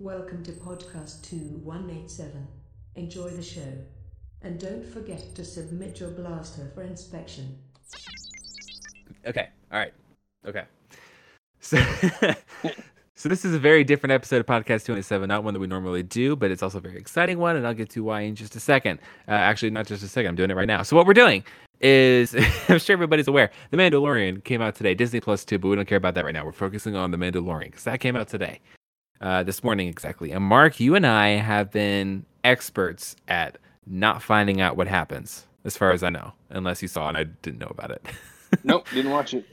Welcome to podcast 2187. Enjoy the show. And don't forget to submit your blaster for inspection. Okay. All right. Okay. So, so this is a very different episode of Podcast 287, not one that we normally do, but it's also a very exciting one, and I'll get to why in just a second. Uh, actually, not just a second. I'm doing it right now. So what we're doing is, I'm sure everybody's aware, The Mandalorian came out today, Disney Plus 2, but we don't care about that right now. We're focusing on The Mandalorian because that came out today, uh, this morning exactly. And Mark, you and I have been experts at not finding out what happens, as far as I know, unless you saw and I didn't know about it. nope, didn't watch it.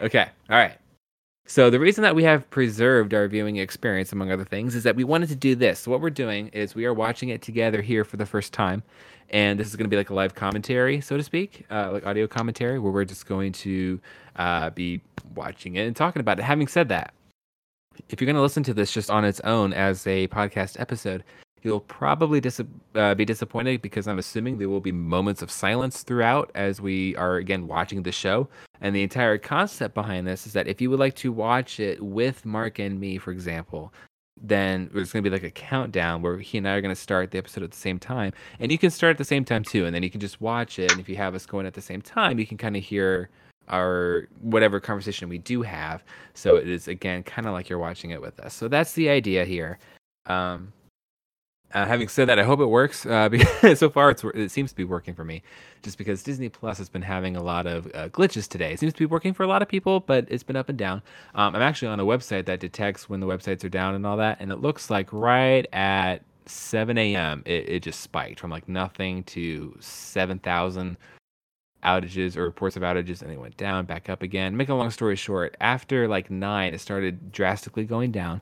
Okay. All right. So the reason that we have preserved our viewing experience, among other things, is that we wanted to do this. So what we're doing is we are watching it together here for the first time, and this is going to be like a live commentary, so to speak, uh, like audio commentary, where we're just going to uh, be watching it and talking about it. Having said that, if you're going to listen to this just on its own as a podcast episode, You'll probably dis- uh, be disappointed because I'm assuming there will be moments of silence throughout as we are again watching the show. And the entire concept behind this is that if you would like to watch it with Mark and me, for example, then there's going to be like a countdown where he and I are going to start the episode at the same time. And you can start at the same time too. And then you can just watch it. And if you have us going at the same time, you can kind of hear our whatever conversation we do have. So it is again kind of like you're watching it with us. So that's the idea here. Um, uh, having said that, I hope it works uh, because so far it seems to be working for me. Just because Disney Plus has been having a lot of uh, glitches today. It seems to be working for a lot of people, but it's been up and down. Um, I'm actually on a website that detects when the websites are down and all that, and it looks like right at 7 a.m. It, it just spiked from like nothing to 7,000 outages or reports of outages, and it went down, back up again. Make a long story short, after like nine, it started drastically going down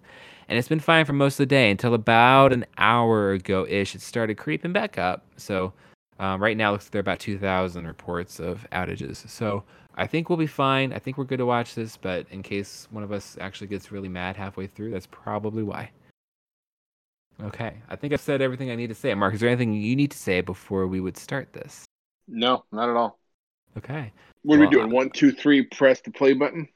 and it's been fine for most of the day until about an hour ago ish. It started creeping back up. So um, right now, looks like there are about 2,000 reports of outages. So I think we'll be fine. I think we're good to watch this, but in case one of us actually gets really mad halfway through, that's probably why. Okay, I think I've said everything I need to say. Mark, is there anything you need to say before we would start this? No, not at all. Okay. What are well, we doing? One, two, three. Press the play button.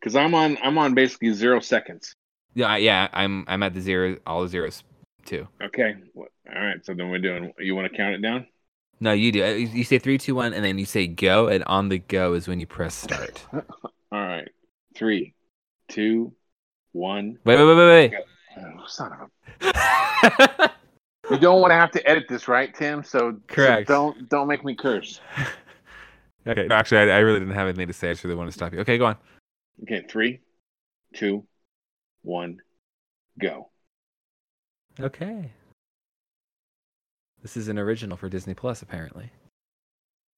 Because I'm on. I'm on basically zero seconds. Yeah, yeah, I'm I'm at the zero, all the zeros too. Okay, all right. So then we're doing. You want to count it down? No, you do. Uh, you say three, two, one, and then you say go, and on the go is when you press start. all right, three, two, one. Wait, wait, wait, wait, wait. Oh, son of a. you don't want to have to edit this, right, Tim? So correct. So don't don't make me curse. okay. No, actually, I, I really didn't have anything to say. I just really want to stop you. Okay, go on. Okay, three, two, one, go. Okay. This is an original for Disney Plus, apparently.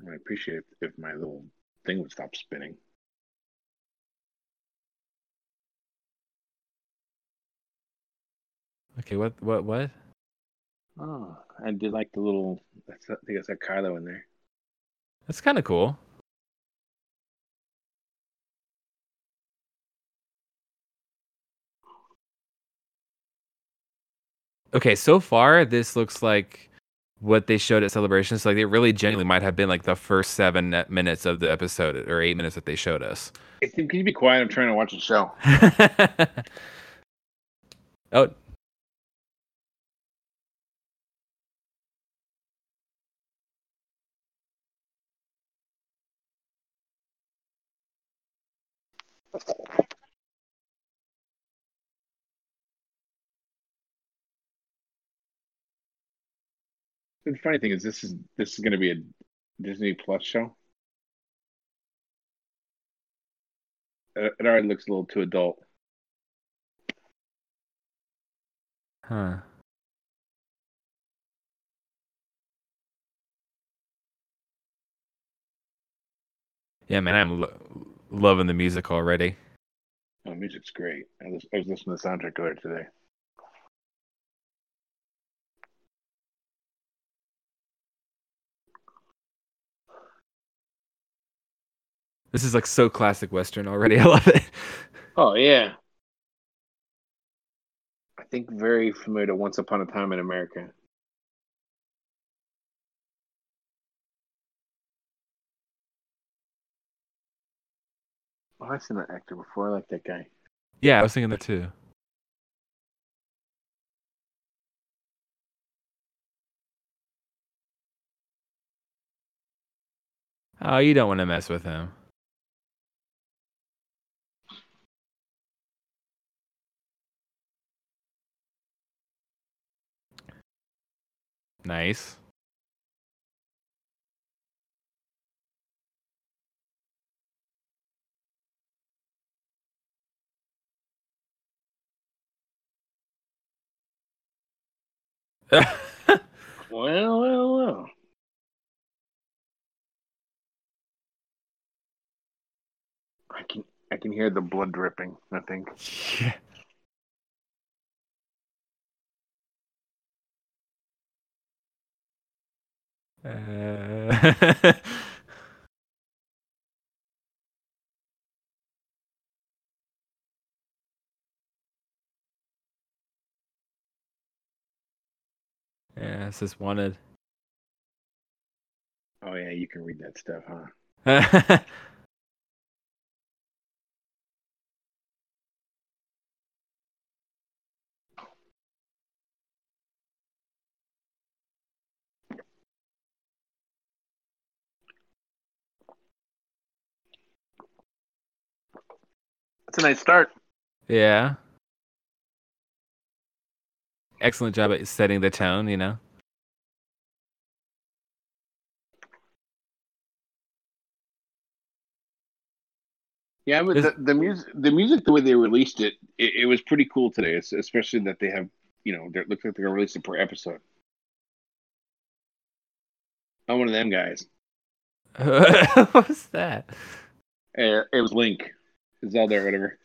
I appreciate if my little thing would stop spinning. Okay, what, what, what? Oh, I did like the little. I think I said Kylo in there. That's kind of cool. okay, so far this looks like what they showed at celebrations. Like it really genuinely might have been like the first seven minutes of the episode or eight minutes that they showed us. Can you be quiet? I'm trying to watch the show. oh. The funny thing is, this is this is going to be a Disney Plus show. Uh, it already looks a little too adult. Huh. Yeah, man, I'm lo- loving the music already. Oh, music's great. I was, I was listening to the soundtrack earlier today. This is like so classic Western already. I love it. Oh yeah. I think very familiar to Once Upon a Time in America. Oh, I've seen that actor before. I like that guy. Yeah, I was thinking that too. Oh, you don't want to mess with him. Nice. Well, well, well. I can I can hear the blood dripping. I think. Yeah. Uh, yeah, this is wanted. Oh yeah, you can read that stuff, huh? That's a nice start. yeah. Excellent job at setting the tone, you know. Yeah, but the, the music, the music, the way they released it, it, it was pretty cool today. es- Especially that they have, you know, it looks like they're gonna release it per episode. I'm one of them guys. What's that? Uh, it was Link, Zelda, or whatever.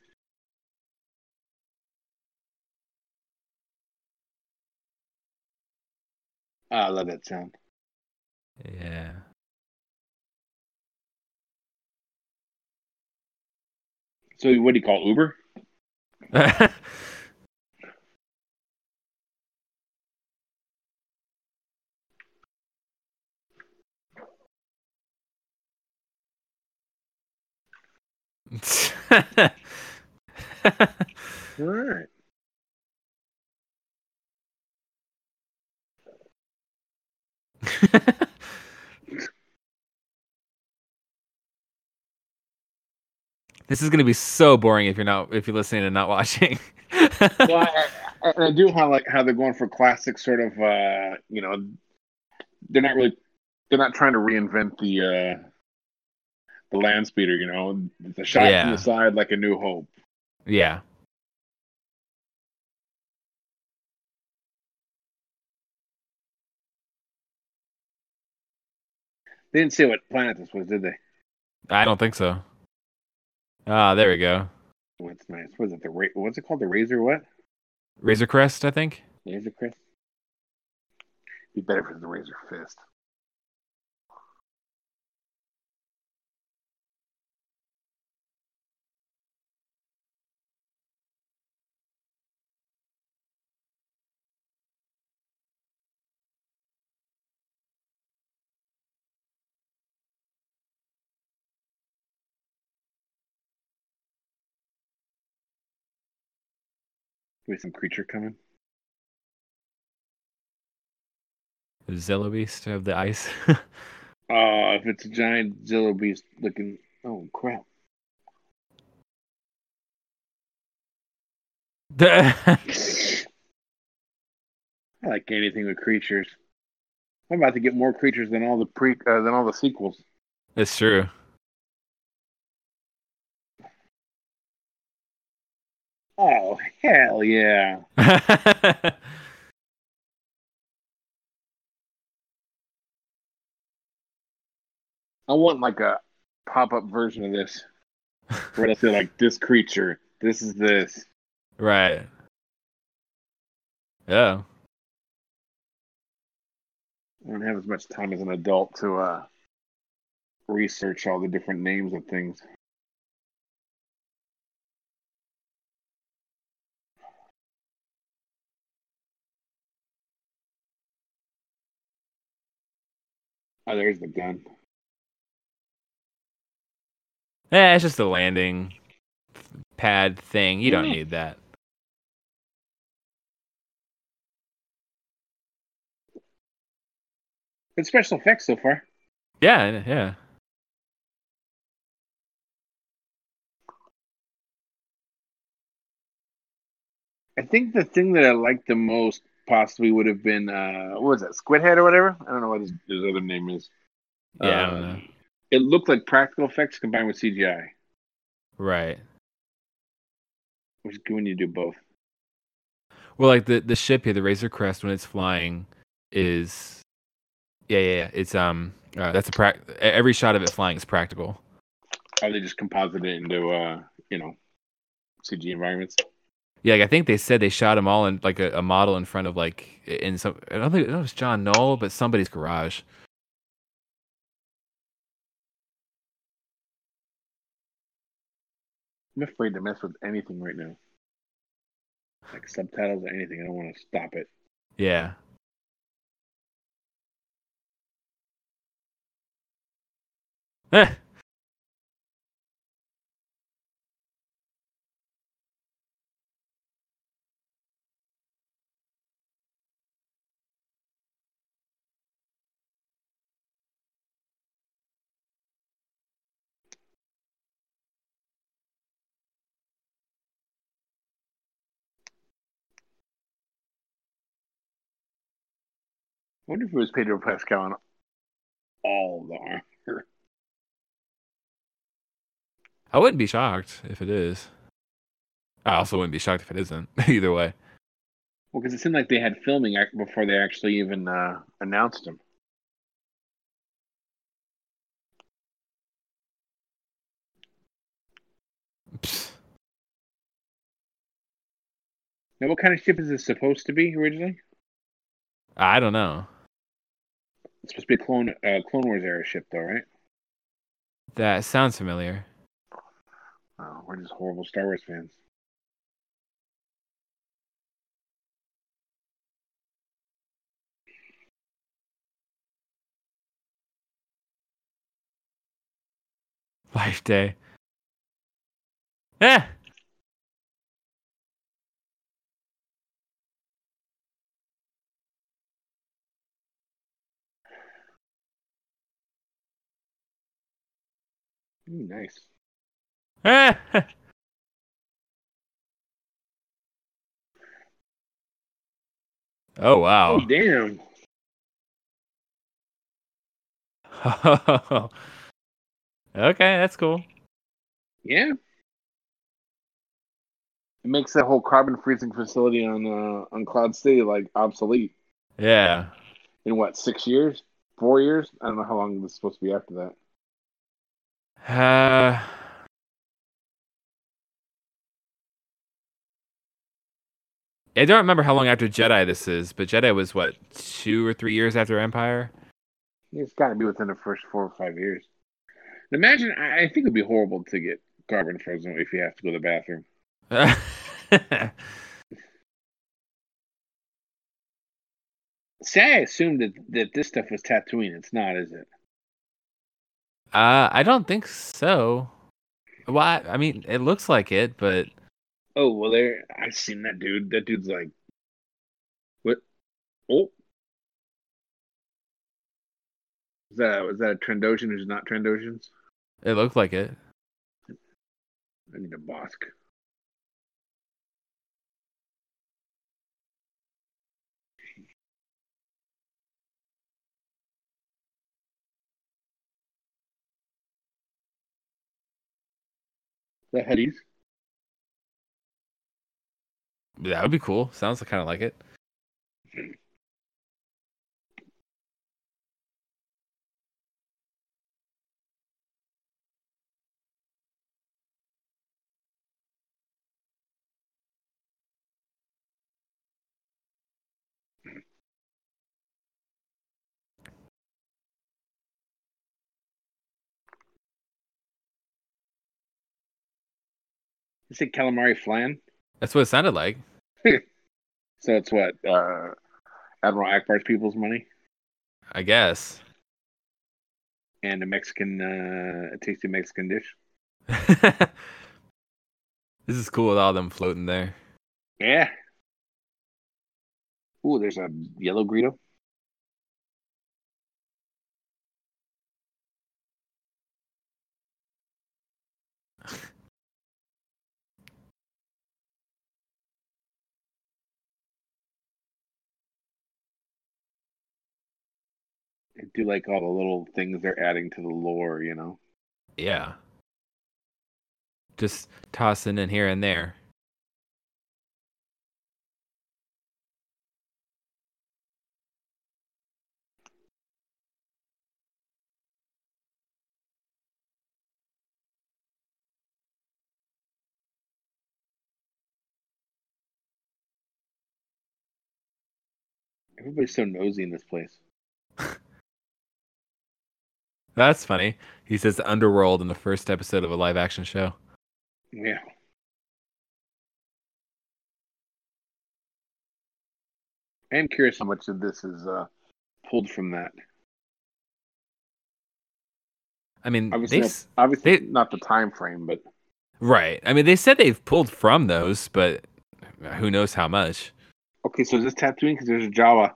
Ah, I love that sound. Yeah. So, what do you call it, Uber? All right. this is gonna be so boring if you're not if you're listening and not watching. Well, I, I, I do how like how they're going for classic sort of, uh, you know, they're not really, they're not trying to reinvent the uh, the land speeder. You know, the shot Yeah. from the side like a New Hope. yeah. They didn't say what planet this was, did they? I don't think so. Ah, there we go. What's nice? Was it? The Ra- what's it called? The Razor what? Razor Crest, I think. Razor Crest. Be better for the Razor Fist. With some creature coming. Zillow Beast of the ice. Oh, if it's a giant Zillow beast looking. Oh crap! I like anything with creatures. I'm about to get more creatures than all the pre uh, than all the sequels. it's true. Oh hell yeah! I want like a pop up version of this where I say like this creature, this is this. right. Yeah. I don't have as much time as an adult to uh research all the different names of things. Oh, there's the gun. Yeah, it's just the landing pad thing. You don't hmm. need that. Good special effects so far. Yeah, yeah. I think the thing that I like the most possibly would have been uh, what was that Squidhead or whatever? I don't know what his, his other name is. Yeah, know. It looked like practical effects combined with CGI, Right. which is good when you do both. Well, like the the ship here, the Razor Crest, when it's flying, is yeah, yeah, yeah. It's um, uh, that's a prac. Every shot of it flying is practical. How they just composite it into uh, you know, CG environments. Yeah, like I think they said they shot them all in like a, a model in front of like in some. I don't think I don't know if it was John Knoll, but somebody's garage. I'm afraid to mess with anything right now. Like subtitles or anything. I don't want to stop it. Yeah. Eh. Wonder if it was Pedro Pascal on all the armor. I wouldn't be shocked if it is. I also wouldn't be shocked if it isn't. Either way. Well, because it seemed like they had filming before they actually even uh, announced him. Psst. Now, what kind of ship is this supposed to be originally? I don't know. It's supposed to be a clone uh, Clone Wars era ship, though, right? That sounds familiar. Oh, we're just horrible Star Wars fans. Life Day. Eh. Nice. Oh wow. Oh, damn. okay, that's cool. Yeah. It makes that whole carbon freezing facility on uh, on Cloud City like obsolete Yeah. in what six years, four years? I don't know how long this is supposed to be after that. Uh, I don't remember how long after Jedi this is, but Jedi was what two or three years after Empire. It's got to be within the first four or five years. Imagine, I, think it'd be horrible to get carbon frozen if you have to go to the bathroom. See, I assumed that, that this stuff was Tatooine. It's not, is it? Uh, I don't think so. Well, I, I mean, it looks like it, but Oh well, there. I've seen that dude. That dude's like, what? Oh, is that is that a Trandoshan who's not Trandoshans? it looked like it. I need a Bossk. The Headies. That would be cool. Sounds kind of like it. You said calamari flan. That's what it sounded like. So it's what uh, Admiral Ackbar's people's money I guess. and a Mexican, uh, a tasty Mexican dish. this is cool with all them floating there. Yeah. Ooh, there's a yellow Greedo. I do like all the little things they're adding to the lore, you know. Yeah. Just tossing in here and there. Everybody's so nosy in this place. That's funny. He says the underworld in the first episode of a live action show. Yeah. I am curious how much of this is uh, pulled from that. I mean, Obviously, they, obviously they- not the time frame, but right. I mean, they said they've pulled from those, but who knows how much? okay. So is this Tatooine? Because there's a Jawa.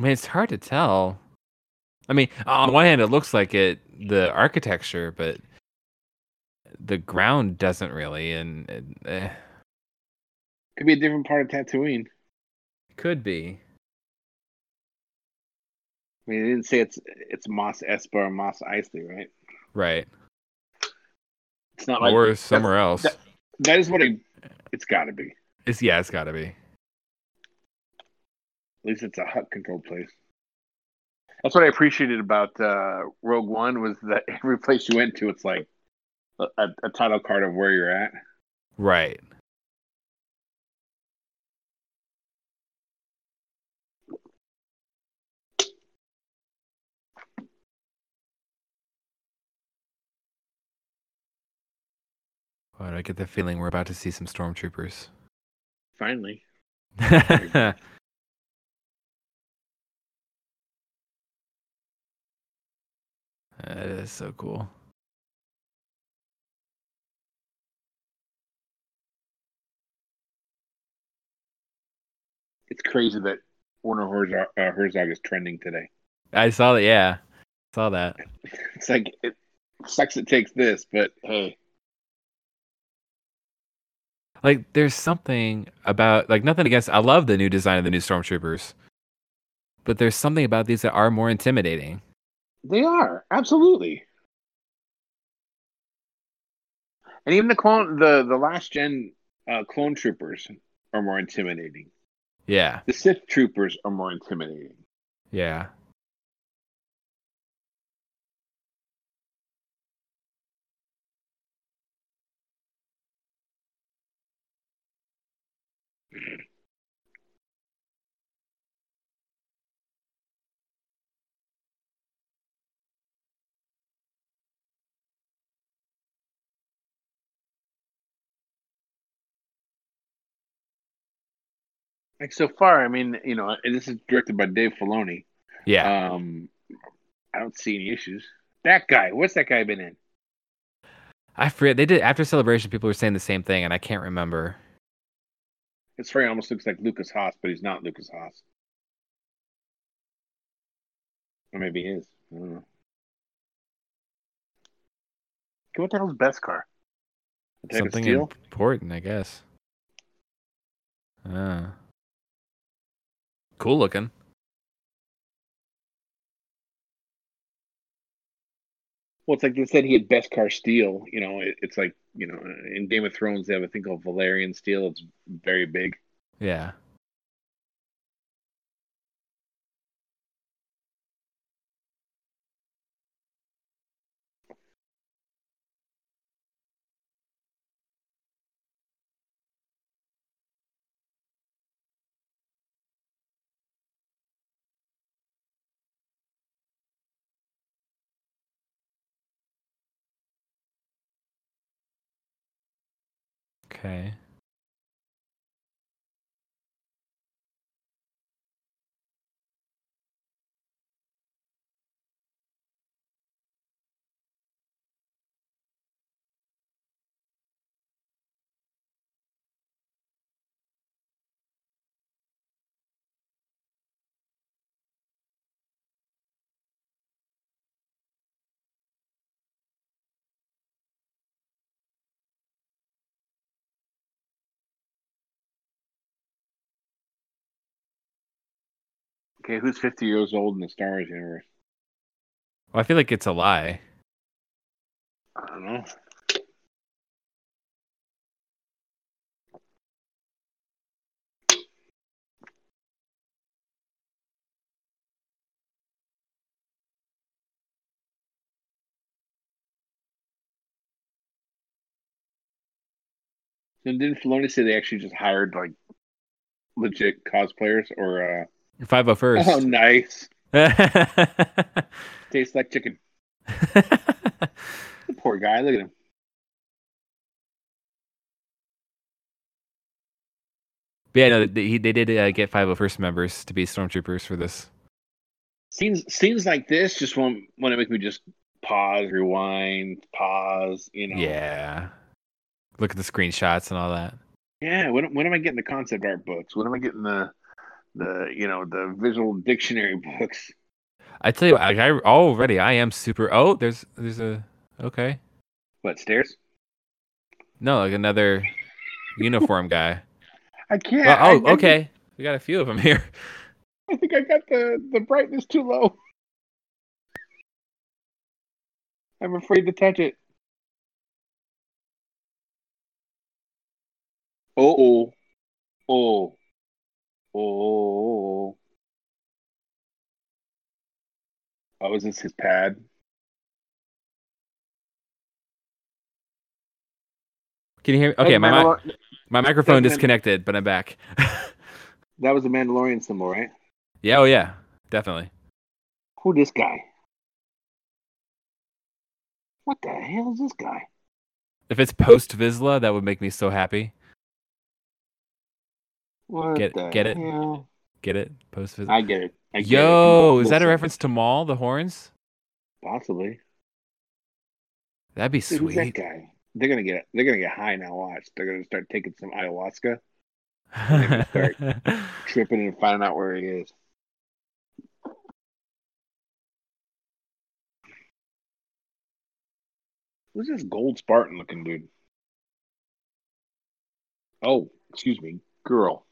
I mean, it's hard to tell. I mean, on one hand, it looks like it, the architecture, but the ground doesn't really, and and, eh, Could be a different part of Tatooine. could be. I mean, they didn't say it's it's Mos Espa or Mos Eisley, right? Right. It's not like or somewhere else. that- that is what it, it's got to be. It's yeah, it's got to be. At least it's a Hutt controlled place. That's what I appreciated about uh, Rogue One was that every place you went to, it's like a, a title card of where you're at. Right. But I get the feeling we're about to see some stormtroopers. Finally, That is so cool. it's crazy that Werner Herzog, uh, Herzog is trending today. I saw that. Yeah, saw that. It's like it sucks. It takes this, but hey, Like, there's something about like nothing against. I love the new design of the new stormtroopers, but there's something about these that are more intimidating. They are absolutely. And even the clone, the the last gen uh, clone troopers are more intimidating. Yeah, The Sith troopers are more intimidating. yeah. Like so far, I mean, you know, this is directed by Dave Filoni. Yeah. Um, I don't see any issues. That guy, what's that guy been in? I forget. They did after celebration. People were saying the same thing, and I can't remember. His friend almost looks like Lukas Haas, but he's not Lukas Haas. Or maybe he is. I don't know. What the hell's? Attack of Something important, I guess. Ah. Cool looking. Well, it's like they said he had Beskar steel. You know, it, it's like you know, in Game of Thrones they have a thing called Valyrian steel. It's very big. Yeah. Okay. Okay, who's 50 years old in the Star Wars universe? Well, I feel like it's a lie. I don't know. And didn't Filoni say they actually just hired like legit cosplayers or uh Five oh first. Oh nice. Tastes like chicken. The poor guy, look at him. But yeah, no, they, they did uh, get 501st members to be stormtroopers for this. Scenes scenes like this just want want to make me just pause, rewind, pause, you know. Yeah. Look at the screenshots and all that. Yeah, when when am I getting the concept art books? When am I getting the the you know the visual dictionary books? I tell you, I, I already I am super. Oh, there's there's a okay. What stairs? No, like another uniform guy. I can't. Well, oh, I- okay. We got a few of them here. I think I got the the brightness too low. I'm afraid to touch it. Oh, oh, oh, oh. Oh, oh, oh, oh. is this his pad? Can you hear me? Okay, my mi- my microphone disconnected, but I'm back. that was the Mandalorian symbol, right? yeah, oh yeah, definitely. Who this guy? What the hell is this guy? If it's post Vizsla, that would make me so happy. What Get- the get it? hell? Get it? Post visit. I get it. I get it. Yo, is that a reference to Maul, the horns? Possibly. That'd be Dude, who's that sweet. guy? They're gonna get they're gonna get high now. Watch, they're gonna start taking some ayahuasca, tripping and finding out where he is. Who's this gold Spartan looking dude? Oh, excuse me, girl.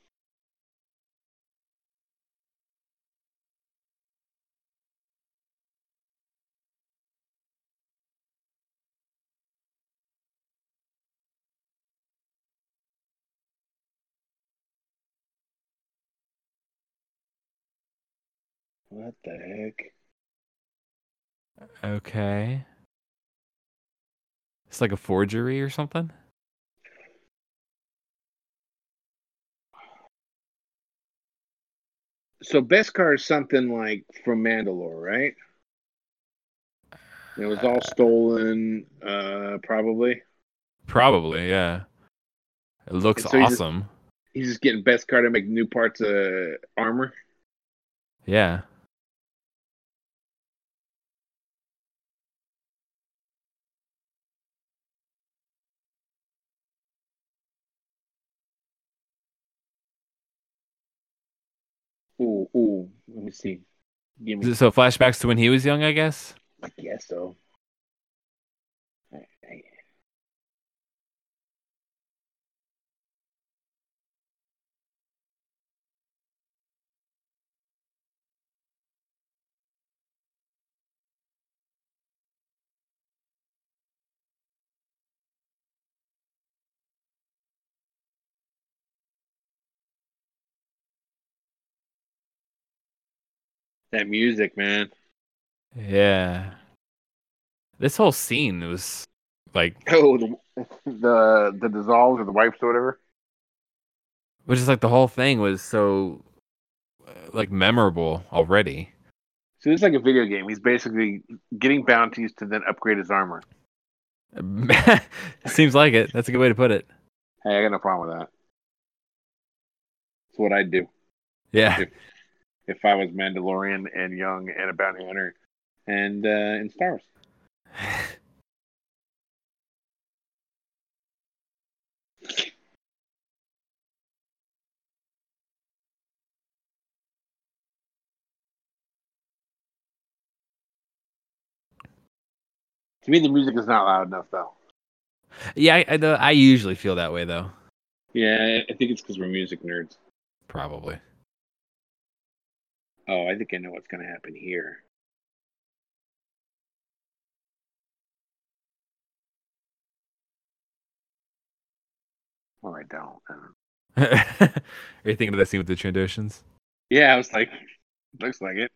What the heck? okay. It's like a forgery or something. So Beskar is something like from Mandalore, right? It was all stolen, uh, probably. Probably, yeah. It looks So you just- awesome. He's just getting Beskar to make new parts of armor. Yeah. Ooh, ooh. Let me see. Me. So flashbacks to when he was young, I guess. I guess so. That music, man. Yeah. This whole scene was like, Oh, the the, the dissolves or the wipes or whatever. which is like the whole thing was so uh, like memorable already. So it's like a video game. He's basically getting bounties to then upgrade his armor. Seems like it. That's a good way to put it. Hey, I got no problem with that. It's what I'd do Yeah. If I was Mandalorian and young and a bounty hunter and uh, in Star Wars. To me, the music is not loud enough, though. Yeah, I, I, the- I usually feel that way though. Yeah, I think it's because we're music nerds. Probably. Oh, I think I know what's going to happen here. Oh, I don't. Are you thinking of that scene with the Trandoshans? Yeah, I was like, looks like it.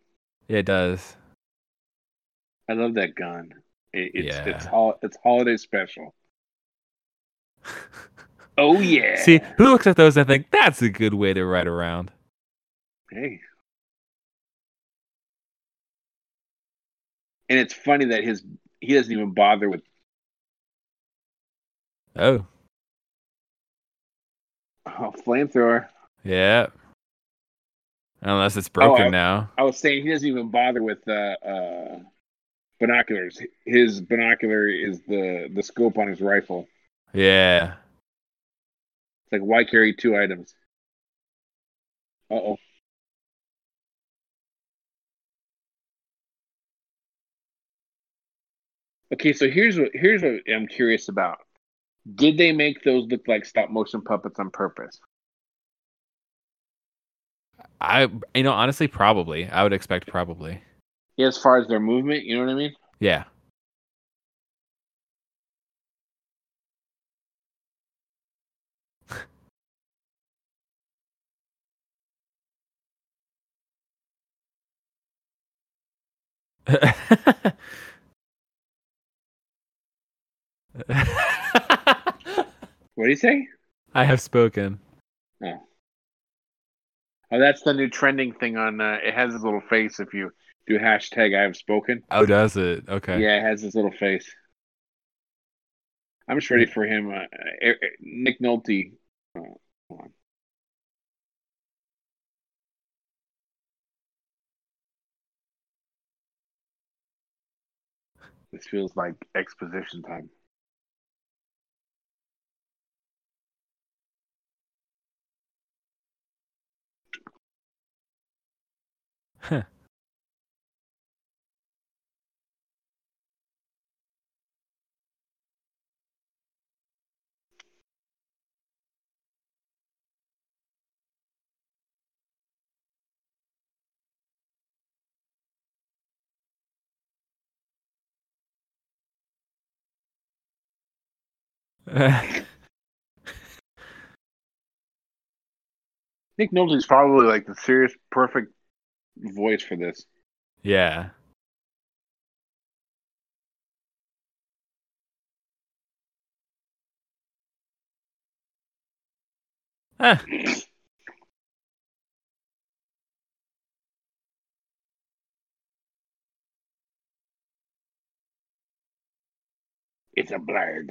Yeah, it does. I love that gun. It, it's Yeah. it's hol- it's holiday special. Oh yeah. See, who looks at those and think that's a good way to ride around? Hey. And it's funny that his he doesn't even bother with Oh, oh, flamethrower. yeah. Unless it's broken I- now. I was saying he doesn't even bother with uh, uh, binoculars. His binocular is the the scope on his rifle. Yeah. It's like why carry two items? Uh oh. Okay, so here's what here's what I'm curious about. Did they make those look like stop motion puppets on purpose? I, you know, honestly, probably. I would expect probably. Yeah, as far as their movement, you know what I mean? Yeah. What do you say? I have spoken. Oh, that's the new trending thing on. Uh, it has his little face if you do hashtag I have spoken. Oh, does it? Okay. Yeah, it has his little face. I'm just ready for him. Uh, uh, Nick Nolte. Oh, hold on. This feels like exposition time. Huh. Nick Nolte's probably like the serious, perfect voice for this. yeah. Ah, It's a blurrg.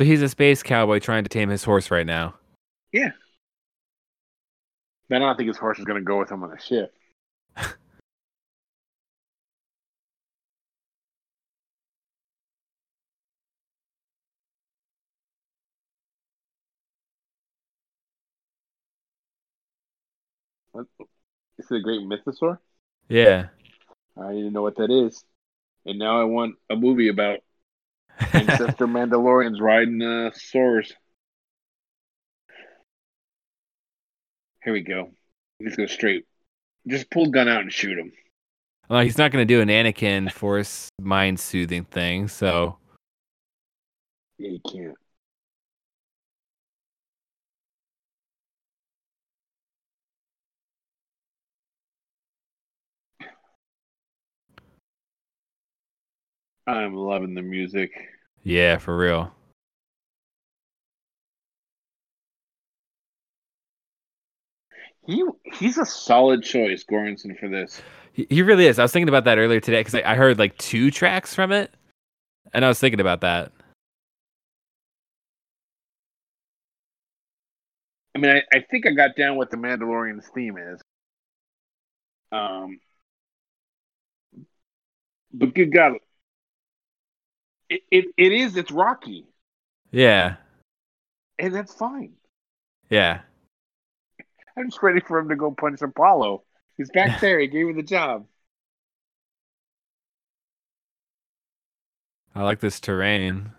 So he's a space cowboy trying to tame his horse right now. Yeah. But I don't think his horse is going to go with him on a ship. What? Is it a great mythosaur? Yeah. I need to know what that is. And now I want a movie about ancestor Mandalorians riding uh, saurs. Here we go. Let's go straight. Just pull the gun out and shoot him. Well, he's not going to do an Anakin force mind soothing thing, so Yeah, you can't. I'm loving the music. Yeah, for real. He he's a solid choice, Göransson, for this. He, he really is. I was thinking about that earlier today because I, I heard like two tracks from it, and I was thinking about that. I mean, I, I think I got down what the Mandalorian's theme is. Um, but good God, it, it, it is. It's Rocky, Yeah, and that's fine. yeah. I'm just ready for him to go punch Apollo. He's back there. He gave me the job. I like this terrain.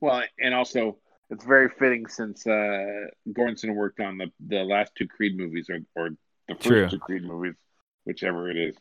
Well, and also it's very fitting since uh Göransson worked on the the last two Creed movies or or the first True. two Creed movies, whichever it is.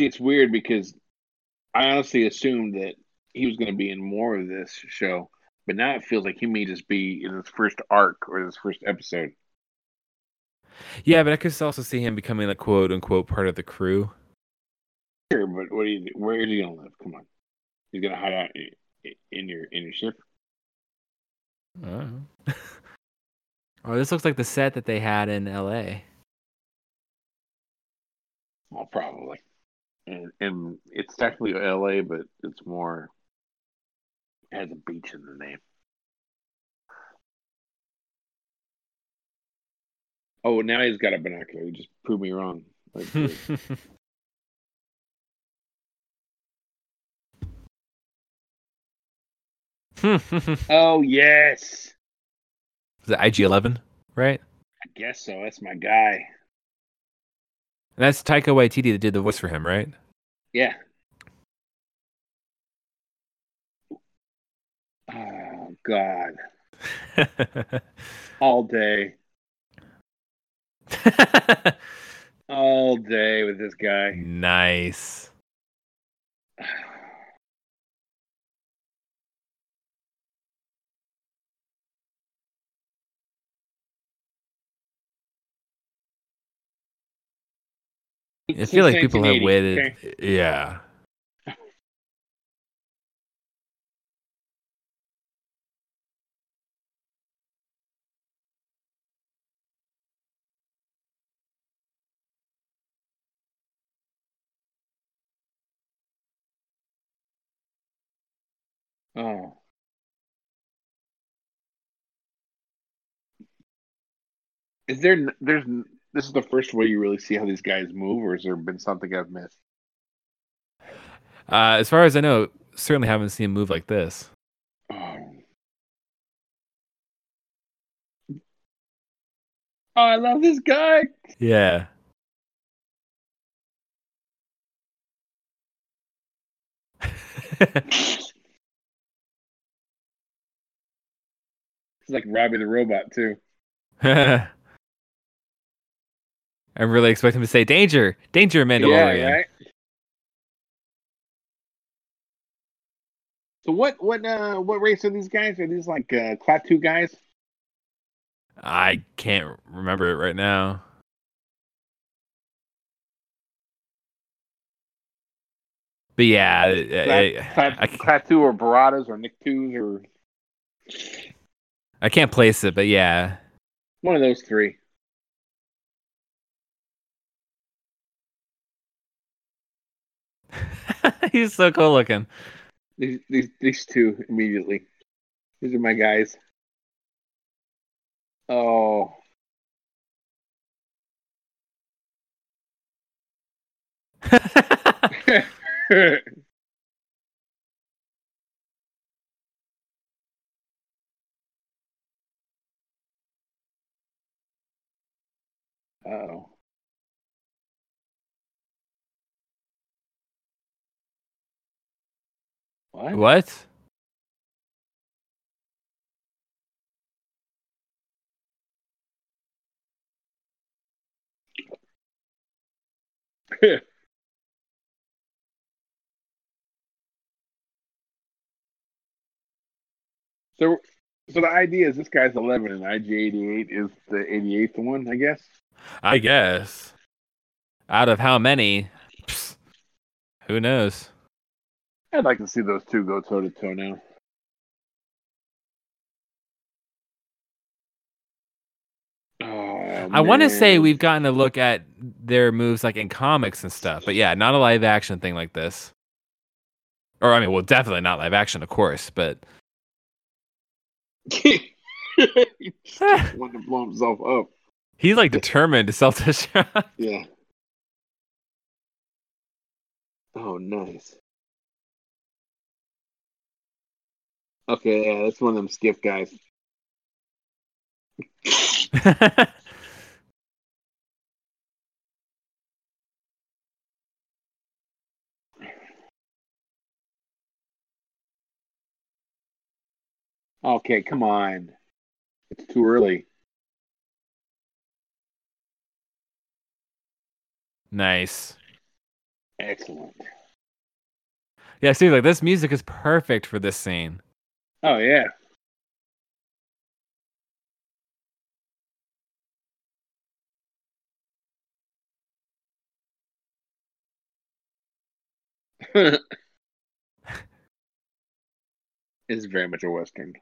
See, it's weird because I honestly assumed that he was going to be in more of this show, but now it feels like he may just be in his first arc or his first episode. Yeah, but I could also see him becoming a quote unquote part of the crew. Sure, but what do you? Where is he going to live? Come on, he's going to hide out in your in your ship. Oh. oh, this looks like the set that they had in L.A. Well, probably. And and it's technically L.A., but it's more it has a beach in the name. Oh, now he's got a binocular. He just proved me wrong. Like, Is oh yes, it IG11, right? I guess so. That's my guy. And that's Taika Waititi that did the voice for him, right? Yeah. Oh God, all day, all day with this guy. nice. I feel like people have waited. okay? Yeah. Oh. Is there? There's. This is the first way you really see how these guys move, or has there been something I've missed? Uh, as far as I know, certainly haven't seen a move like this. Oh. Oh, I love this guy. Yeah. He's like Robbie the robot too. I'm really expecting him to say danger, danger, Mandalorian. Yeah, right. So what? What? Uh, what race are these guys? Are these like uh, Klaatu guys? I can't remember it right now. But yeah, I, Clat, I, or Baratas or Nicktoons or I can't place it, but yeah. one of those three. He's so cool looking. These these these two immediately. These are my guys. Oh, oh. What? what? So, So the idea is this guy's 11 and IG88 is the 88th one, I guess. I guess. Out of how many? Psst, who knows? I'd like to see those two go toe to toe now. Oh, I want to say we've gotten a look at their moves like in comics and stuff, but yeah, not a live action thing like this. Or I mean, well, definitely not live action, of course, but to blow himself up. he's like determined to sell this shot. Yeah. Oh, nice. Okay, yeah, that's one of them skip guys. Okay, come on. It's too early. nice. Excellent. Yeah, see, like this music is perfect for this scene. Oh yeah. it's very much a western.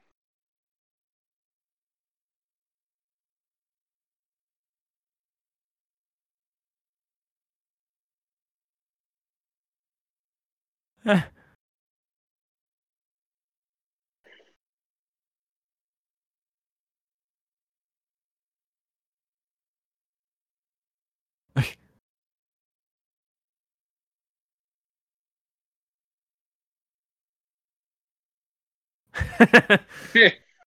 Eh.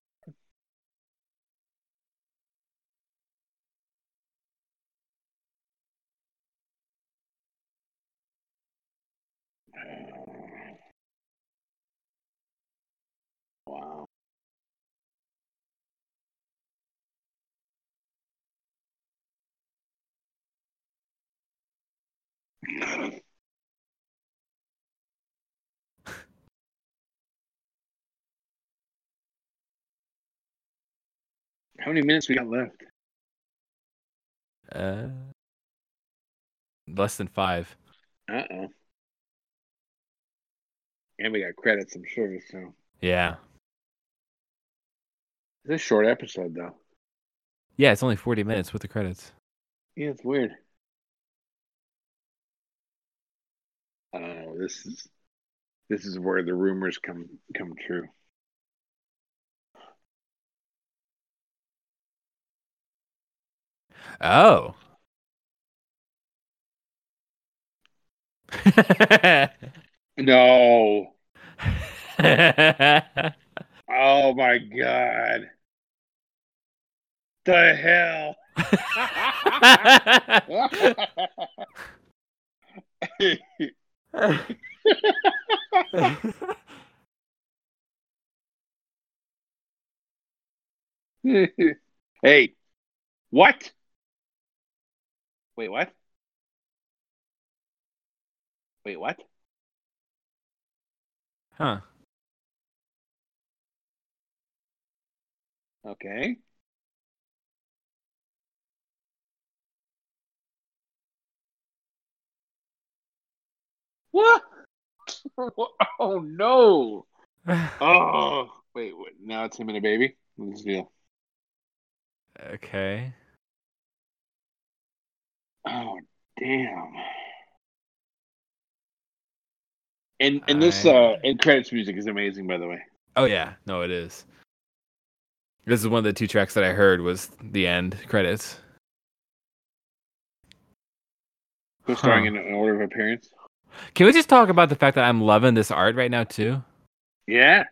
Wow. How many minutes we got left? uh, less than five. Uh oh. And we got credits, I'm sure. So Yeah. it's a short episode, though. Yeah, it's only 40 minutes with the credits. Yeah, it's weird. Oh, this is this is where the rumors come come true. Oh. No. Oh my god. The hell. hey. What? Wait, what? Wait, what? huh. Okay. What? oh no! Oh, wait, wait. Now it's him and a baby. What's the deal? okay. Oh, damn. And and this I- uh and credits music is amazing, by the way. Oh yeah, no, it is. This is one of the two tracks that I heard was the end credits. Who's starring Huh. in order of appearance? Can we just talk about the fact that I'm loving this art right now too? Yeah.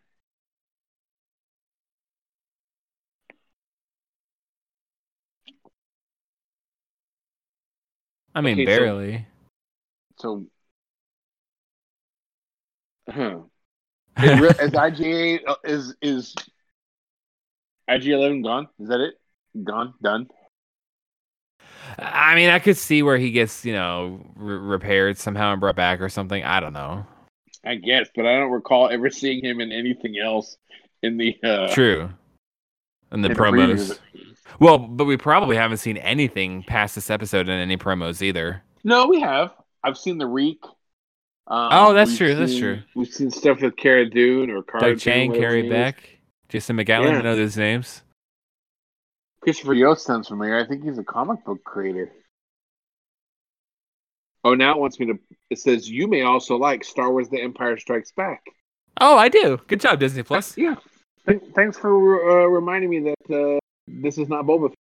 I mean, Okay, barely. So, huh? Is, IGA uh, is is IG Eleven gone? Is that it? Gone? Done? I mean, I could see where he gets, you know, re- repaired somehow and brought back or something. I don't know. I guess, but I don't recall ever seeing him in anything else in the uh, True. And the In promos. previews. Well, but we probably haven't seen anything past this episode in any promos either. No, we have. I've seen the Reek. Um, Oh, that's true, that's true. We've seen stuff with Cara Dune or Cara Doug Chang, Carrie her name is. Beck, Jason McGowan, Yeah. I know those names. Christopher Yost sounds familiar. I think he's a comic book creator. Oh, now it wants me to. It says you may also like Star Wars: The Empire Strikes Back. Oh, I do. Good job, Disney Plus. Yeah. Th- thanks for uh, reminding me that uh, this is not Boba. Fett.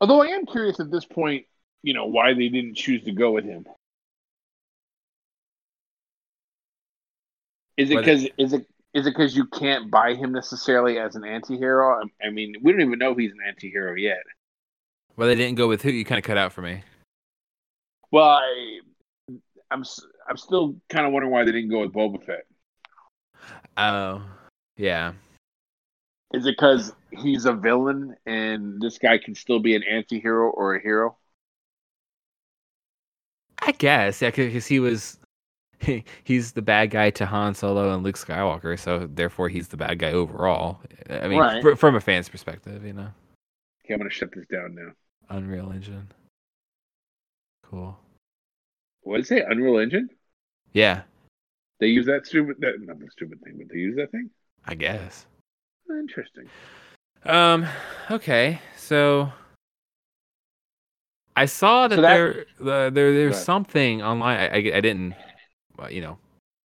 Although I am curious at this point, you know, why they didn't choose to go with him. Is it because is it is it because you can't buy him necessarily as an anti-hero? I, I mean, we don't even know if he's an anti-hero yet. Well, they didn't go with who you kind of cut out for me. Well, I, I'm s- I'm still kind of wondering why they didn't go with Boba Fett. Oh, yeah. Is it because he's a villain and this guy can still be an anti-hero or a hero? I guess, yeah, because he was. he's the bad guy to Han Solo and Luke Skywalker, so therefore he's the bad guy overall. I mean, Right. fr- from a fan's perspective, you know. Okay, I'm gonna shut this down now. Unreal Engine. Cool. What did it say? Unreal Engine? Yeah, They use that stupid that not the stupid thing, but they use that thing? I guess. Interesting. Um. Okay. So I saw that, So that- there, the, there, there's something online. I, I, I didn't, uh, you know,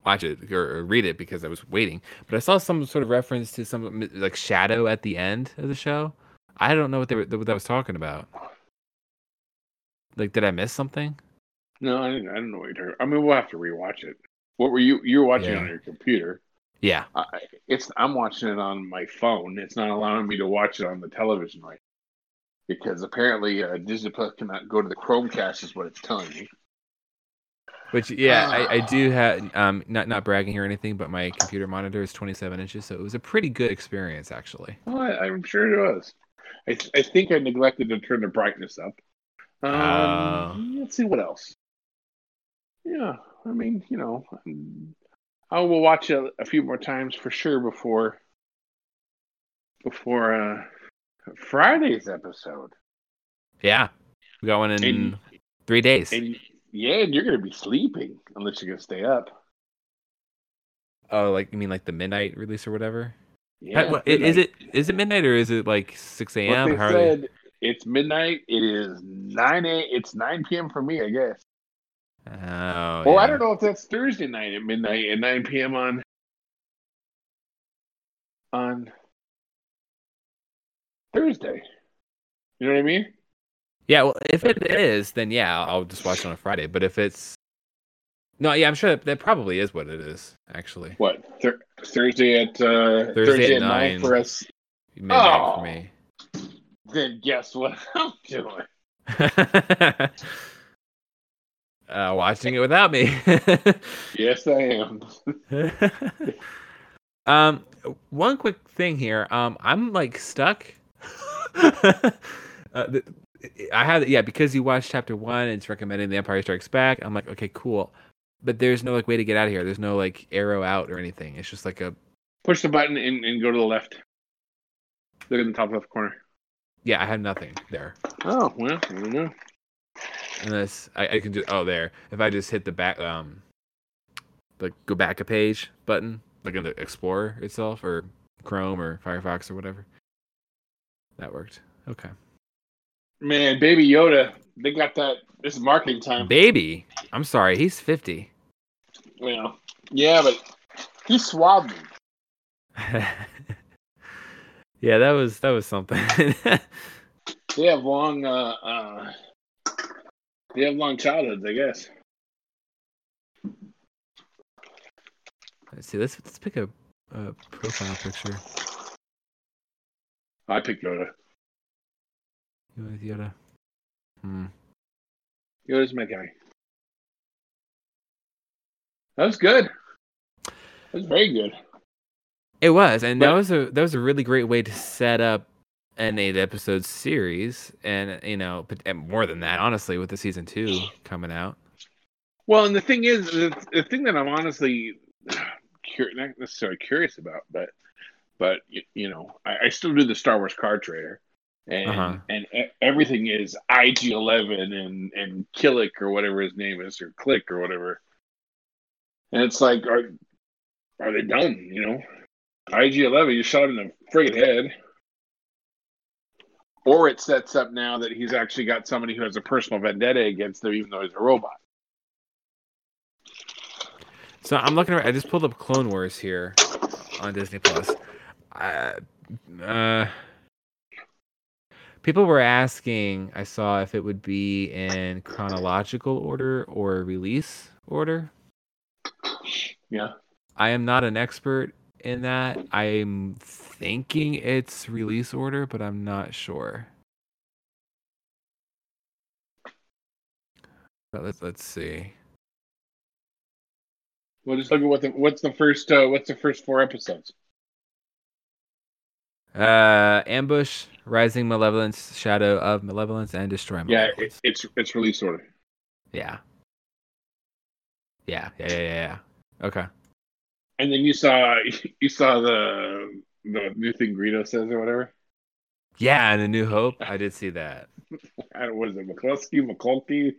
watch it or, or read it because I was waiting. But I saw some sort of reference to some like shadow at the end of the show. I don't know what they were, what that was talking about. Like, did I miss something? No, I didn't I don't know what you're I mean we'll have to rewatch it. What were you you were watching Yeah. on your computer? Yeah. I, it's I'm watching it on my phone. It's not allowing me to watch it on the television right because apparently uh, Disney Plus cannot go to the Chromecast is what it's telling me. Which yeah, I, I do have um not not bragging here or anything, but my computer monitor is 27 inches, so it was a pretty good experience actually. Oh, I, I'm sure it was. I, I think I neglected to turn the brightness up. Um, Oh. Let's see what else. Yeah, I mean, you know, I will watch it a few more times for sure before before uh, Friday's episode. Yeah, we got one in And- three days. And yeah, and you're gonna be sleeping unless you're gonna stay up. oh, like you mean like the midnight release or whatever? Yeah, Is it is it midnight or is it like 6 What a.m.? they How they? said, it's midnight. It is nine a. It's nine p.m. for me, I guess. Oh, Well, I don't know if that's Thursday night at midnight at 9 p.m. on on Thursday. You know what I mean? Yeah, well, if it is, then yeah, I'll just watch it on a Friday. But if it's no, yeah, I'm sure that, that probably is what it is actually. What Thur- Thursday at uh, Thursday at at nine nine. for us? Midnight Oh. for me. Then guess what I'm doing? uh, watching it without me. Yes, I am. um, one quick thing here. Um, I'm like stuck. uh, the, I had yeah because you watched chapter one. And it's recommending The Empire Strikes Back. I'm like okay, cool, but there's no like way to get out of here. There's no like arrow out or anything. It's just like a Push the button and, and go to the left. Look in the top left corner. yeah. I have nothing there Oh well, I don't know. Unless I, I can just oh there. If I just hit the back um, like go back a page button like in the Explorer itself or Chrome or Firefox or whatever. That worked. Okay. Man, Baby Yoda, they got that. This marketing time. Baby, I'm sorry, he's 50. Well, yeah, but he swabbed me. yeah, that was that was something. They have long, uh, uh, they have long childhoods, I guess. let's see. Let's let's pick a, a profile picture. I picked Yoda. with Yoda. Hmm. Yoda's my guy. That was good. That was very good. It was, and that was a that was a really great way to set up an eight episode series, and you know, and more than that, honestly, with the season two coming out. Well, and the thing is, the, the thing that I'm honestly cur- not necessarily curious about, but but you, you know, I, I still do the Star Wars card trader, and Uh-huh. and e- everything is IG Eleven and and Killick or whatever his name is, or Click or whatever. And it's like, are are they done? You know, IG Eleven, you shot him in the friggin' head. Or it sets up now that he's actually got somebody who has a personal vendetta against him, even though he's a robot. So I'm looking. At, I just pulled up Clone Wars here on Disney Plus. Uh, uh, people were asking. I saw if it would be in chronological order or release order. Yeah. I am not an expert in that. I'm thinking it's release order, but I'm not sure. But let's let's see. Well, just look at what the what's the first uh, what's the first four episodes. Uh, ambush, rising malevolence, shadow of malevolence, and destroy Yeah, malevolence. it, it's it's release order. yeah, yeah, yeah, yeah, yeah, yeah. Okay. And then you saw you saw the the new thing Greedo says or whatever. Yeah, and a New Hope. I did see that. I don't, what is it, McCluskey, McCulkey?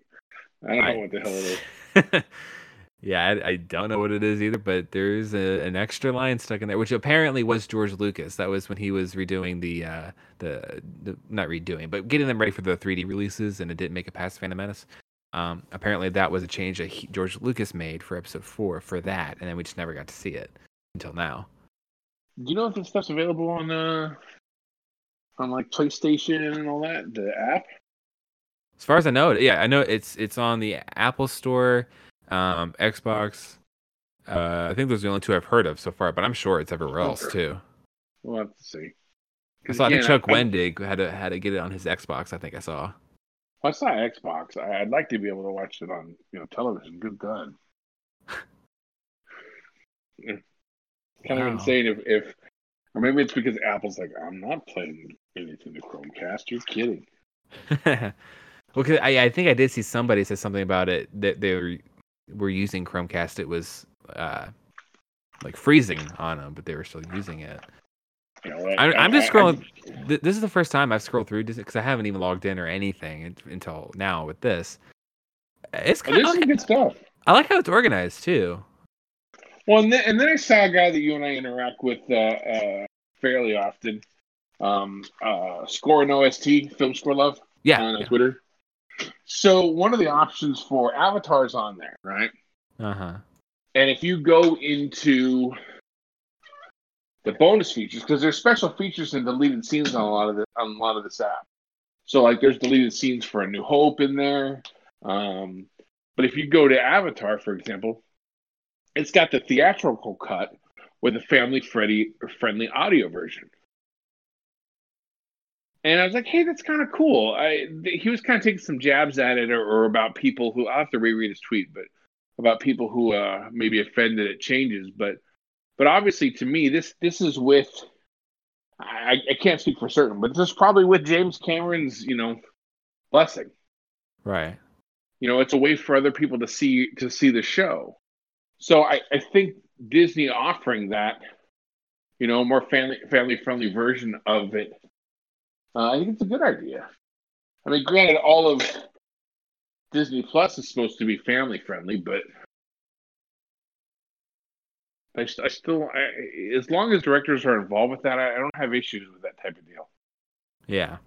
I don't know what the hell it is. yeah, I, I don't know what it is either, but there's a, an extra line stuck in there, which apparently was George Lucas. That was when he was redoing the uh, the, the not redoing, but getting them ready for the 3D releases, and it didn't make it past Phantom Menace. Um, apparently, that was a change that he, George Lucas made for Episode Four for that, and then we just never got to see it until now. Do you know if this stuff's available on uh on like PlayStation and all that? The app? As far as I know, yeah, I know it's it's on the Apple Store, um, Xbox. Uh, I think those are the only two I've heard of so far, but I'm sure it's everywhere else Okay. too. We'll have to see. I saw I think Chuck I- Wendig had to had to get it on his Xbox. I think I saw. Well, it's not Xbox. I, I'd like to be able to watch it on you know television. Good God. Kind of insane if, if or maybe it's because Apple's like, I'm not playing anything to Chromecast. You're kidding. well, 'cause I, I think I did see somebody say something about it that they were were using Chromecast. It was uh, like freezing on them, but they were still using it. You know, I, I'm just I- scrolling. th- this is the first time I've scrolled through because I haven't even logged in or anything until now with this. It's I, kind of. good stuff. I like how it's organized too. Well, and then, and then I saw a guy that you and I interact with uh, uh, fairly often. Um, uh, Score and OST, Film Score Love Yeah. on uh, Twitter. So one of the options for avatars on there, right? Uh huh. And if you go into the bonus features, because there's special features and deleted scenes on a lot of the on a lot of this app. So like there's deleted scenes for A New Hope in there. Um, but if you go to Avatar, for example, it's got the theatrical cut with a family friendly friendly audio version. And I was like, hey, that's kind of cool. I th- he was kind of taking some jabs at it or, or about people who I'll have to reread his tweet, but about people who uh maybe offended at changes. But but obviously to me this this is with I, I can't speak for certain, but this is probably with James Cameron's, you know, blessing. Right. You know, it's a way for other people to see to see the show. So I, I think Disney offering that, you know, more family family friendly version of it, uh, I think it's a good idea. I mean, granted, all of Disney Plus is supposed to be family friendly, but I, I still, I, as long as directors are involved with that, I, I don't have issues with that type of deal. Yeah.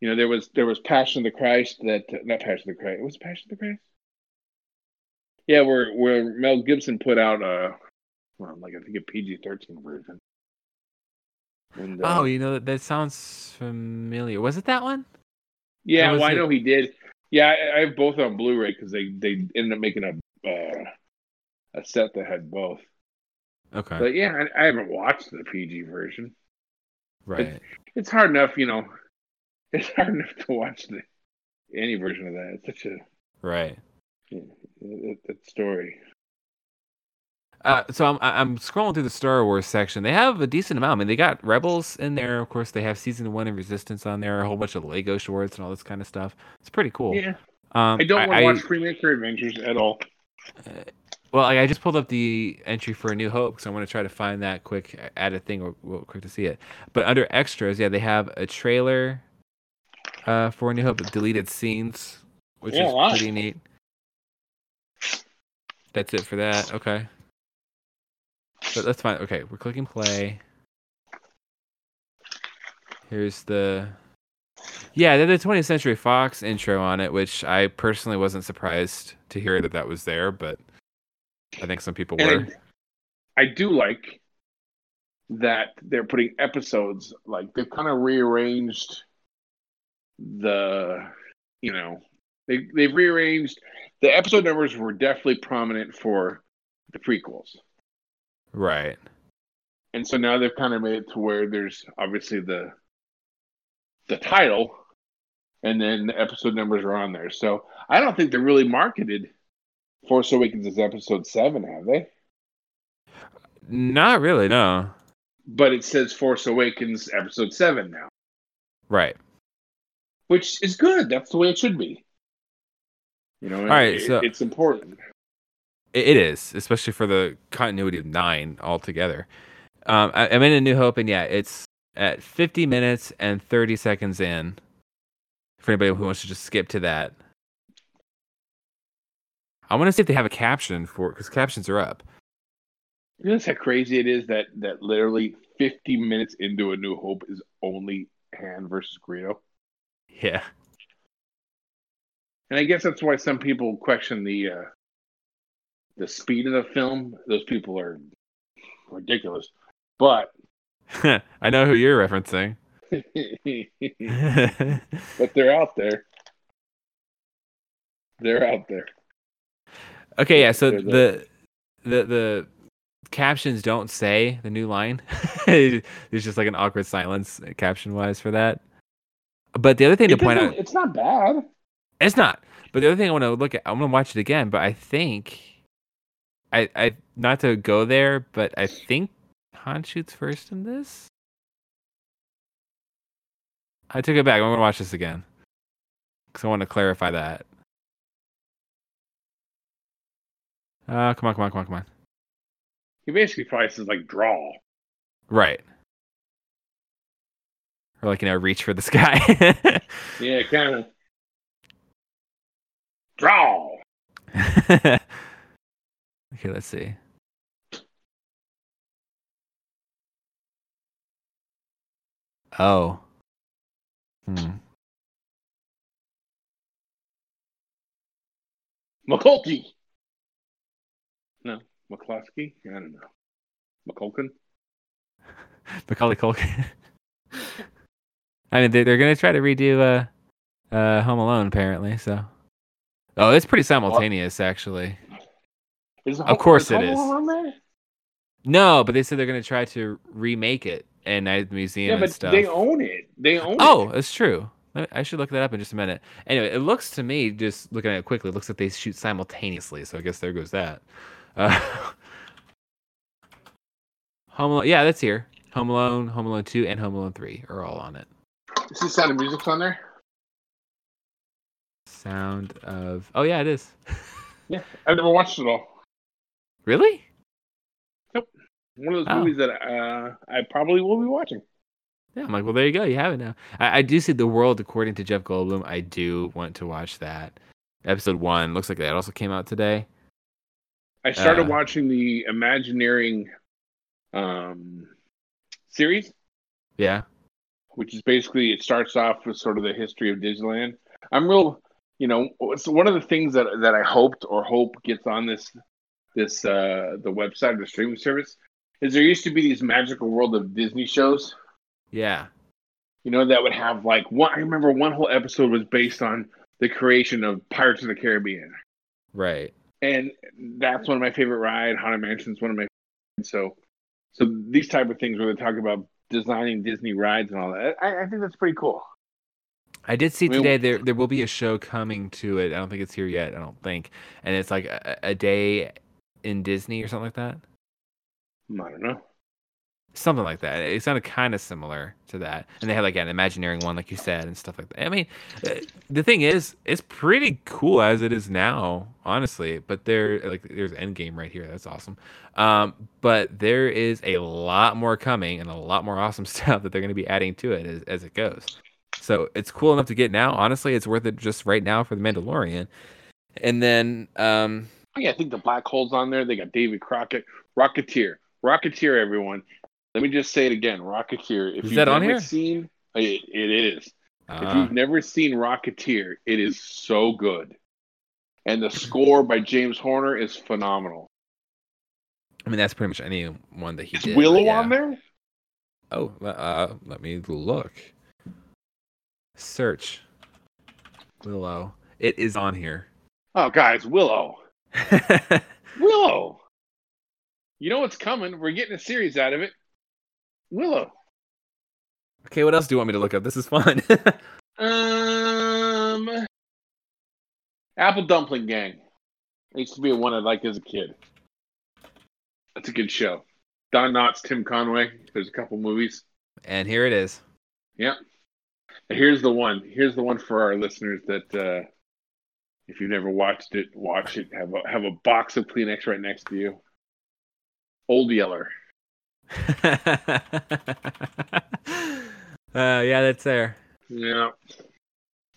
You know, there was there was Passion of the Christ that not Passion of the Christ. Was it Passion of the Christ? Yeah, where where Mel Gibson put out a well, like I think a PG thirteen version. And, uh, Oh, you know that, that sounds familiar. Was it that one? yeah, well, I know he did. Yeah, I, I have both on Blu-ray because they they ended up making a uh, a set that had both. Okay. But yeah, I, I haven't watched the PG version. right. It's hard enough, you know. It's hard enough to watch the any version of that. It's such a Right. that, that story. Uh, so I'm I'm scrolling through the Star Wars section. They have a decent amount. I mean, they got Rebels in there. Of course, they have Season One and Resistance on there. A whole bunch of Lego shorts and all this kind of stuff. It's pretty cool. Yeah, Um, I don't want to watch Freemaker Adventures at all. Well, I just pulled up the entry for A New Hope because I want to try to find that quick, add a thing real, real quick to see it. But under extras, yeah, they have a trailer uh, for A New Hope, deleted scenes, which Yeah, is wow. pretty neat. That's it for that. Okay. But that's fine. Okay, we're clicking play. Here's the. Yeah, they had the 20th Century Fox intro on it, which I personally wasn't surprised to hear that that was there, but I think some people were. And I, I do like that they're putting episodes like they've kind of rearranged the you know they they've rearranged the episode numbers were definitely prominent for the prequels Right. and so now they've kind of made it to where there's obviously the the title and then the episode numbers are on there so i don't think they're really marketed force awakens is episode 7 have they Not really, no. but it says force awakens episode 7 now Right. which is good that's the way it should be you know All right, it- so- it's important It, is, especially for the continuity of nine altogether. Um, I, I'm in A New Hope, and yeah, it's at 50 minutes and 30 seconds in. For anybody who wants to just skip to that, I want to see if they have a caption for because captions are up. you know how crazy it is that that literally 50 minutes into a new hope is only han versus greedo Yeah. and i guess that's why some people question the uh the speed of the film those people are ridiculous but I know who you're referencing. but they're out there they're out there okay, yeah. So the the the captions don't say the new line. There's just like an awkward silence caption wise for that. But the other thing to point out, it's not bad it's not. But the other thing I want to look at, I'm gonna watch it again. But I think, I I not to go there, but I think Han shoots first in this. I took it back. I'm gonna watch this again because I want to clarify that. Uh, come on, come on, come on, come on. he basically probably says like draw Right. Or like you know, reach for the sky. yeah kind of draw okay, let's see. Oh. Hmm. McCulkey. No, McCloskey. I don't know. McCulkin. Macaulay Culkin. I mean, they're, they're gonna try to redo uh, uh, Home Alone apparently. So. Oh, it's pretty simultaneous actually. Is Of course it Home is. Alone there? No, but they said they're gonna try to remake it Night at the Museum Yeah, and stuff. they own it. They own Oh, it. that's true. I should look that up in just a minute. Anyway, it looks to me, just looking at it quickly, it looks like they shoot simultaneously. So I guess there goes that. Uh, Home Alone, yeah, that's here. Home Alone, Home Alone Two, and Home Alone Three are all on it. Is the Sound of Music's on there? Sound of oh yeah, it is. Yeah, I've never watched it all. really? Nope. One of those Oh. movies that uh, I probably will be watching. Yeah, I'm like, well, there you go. You have it now. I, I do see the world according to Jeff Goldblum. I do want to watch that. Episode one looks like that also came out today. I started Uh. watching the Imagineering um, series, Yeah. which is basically it starts off with sort of the history of Disneyland. I'm real, you know, it's one of the things that that I hoped or hope gets on this this uh the website, the streaming service, is there used to be these magical world of Disney shows, Yeah. you know, that would have like one. I remember one whole episode was based on the creation of Pirates of the Caribbean. Right. And that's one of my favorite ride. Haunted Mansion's one of my so so these type of things where they talk about designing Disney rides and all that. I, I think that's pretty cool. I did see I mean, today there there will be a show coming to it. I don't think it's here yet. I don't think, and it's like a, a day in Disney or something like that. I don't know. Something like that. It sounded kind of similar to that, and they had like an Imagineering one, like you said, and stuff like that. I mean, uh, the thing is, it's pretty cool as it is now, honestly. But there, like, there's Endgame right here. That's awesome. Um, but there is a lot more coming, and a lot more awesome stuff that they're going to be adding to it as, as it goes. So it's cool enough to get now. Honestly, it's worth it just right now for the Mandalorian. And then, um, yeah, I think the black hole's on there. They got David Crockett, Rocketeer, Rocketeer. Everyone, let me just say it again, Rocketeer. If Is you've that on never here? seen, it, it is. if uh, you've never seen Rocketeer, it is so good, and the score by James Horner is phenomenal. I mean, that's pretty much any one that he Is did. Willow yeah. on there? Oh, uh, let me look. Search. Willow. It is on here. Oh, guys, Willow, Willow. You know what's coming? We're getting a series out of it. Willow. okay, what else do you want me to look up? This is fun. Um, Apple Dumpling Gang. It used to be a one I liked as a kid. That's a good show. Don Knotts, Tim Conway. There's a couple movies. and here it is. Yep. Here's the one. Here's the one for our listeners that uh, if you've never watched it, watch it. Have a have a box of Kleenex right next to you. Old Yeller. uh, yeah, that's there. Yeah.